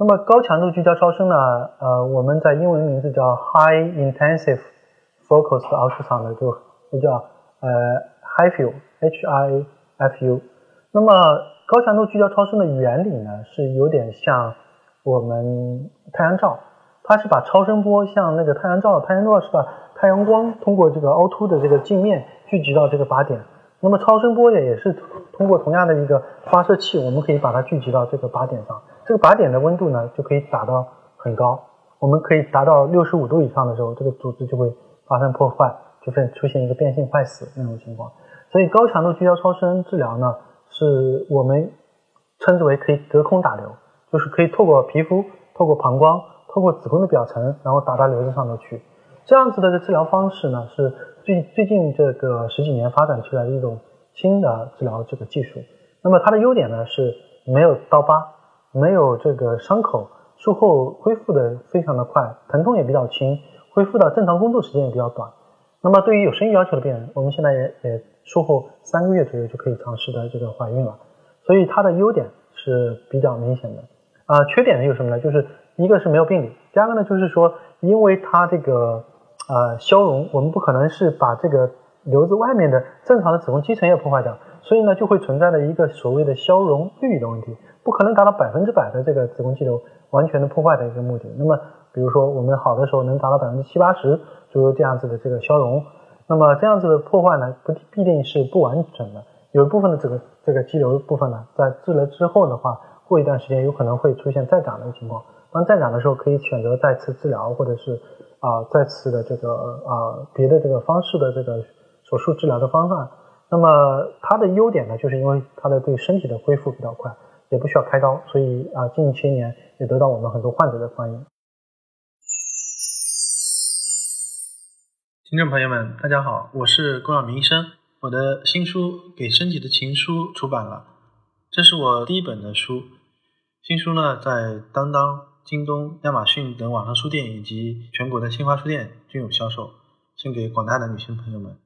那么高强度聚焦超声呢？呃，我们在英文名字叫 High Intensive Focused Ultrasound，就就叫呃 HIFU，H-I-F-U。那么高强度聚焦超声的原理呢，是有点像我们太阳照，它是把超声波像那个太阳照，太阳照是把太阳光通过这个凹凸的这个镜面聚集到这个靶点。那么超声波也也是通过同样的一个发射器，我们可以把它聚集到这个靶点上。这个靶点的温度呢，就可以打到很高，我们可以达到六十五度以上的时候，这个组织就会发生破坏，就会出现一个变性坏死那种情况。所以高强度聚焦超声治疗呢，是我们称之为可以隔空打流，就是可以透过皮肤、透过膀胱、透过子宫的表层，然后打到瘤子上头去。这样子的这治疗方式呢，是最最近这个十几年发展出来的一种新的治疗这个技术。那么它的优点呢是没有刀疤，没有这个伤口，术后恢复的非常的快，疼痛也比较轻，恢复到正常工作时间也比较短。那么对于有生育要求的病人，我们现在也也术后三个月左右就可以尝试的这个怀孕了。所以它的优点是比较明显的。啊，缺点呢有什么呢？就是一个是没有病理，第二个呢就是说，因为它这个。呃，消融我们不可能是把这个瘤子外面的正常的子宫肌层也破坏掉，所以呢就会存在的一个所谓的消融率的问题，不可能达到百分之百的这个子宫肌瘤完全的破坏的一个目的。那么比如说我们好的时候能达到百分之七八十左右这样子的这个消融，那么这样子的破坏呢不必定是不完整的，有一部分的这个这个肌瘤部分呢在治疗之后的话，过一段时间有可能会出现再长的情况，当再长的时候可以选择再次治疗或者是。啊，再次的这个啊，别的这个方式的这个手术治疗的方案，那么它的优点呢，就是因为它的对身体的恢复比较快，也不需要开刀，所以啊，近些年也得到我们很多患者的欢迎。听众朋友们，大家好，我是龚晓明医生，我的新书《给身体的情书》出版了，这是我第一本的书，新书呢在当当。京东、亚马逊等网上书店以及全国的新华书店均有销售，献给广大的女性朋友们。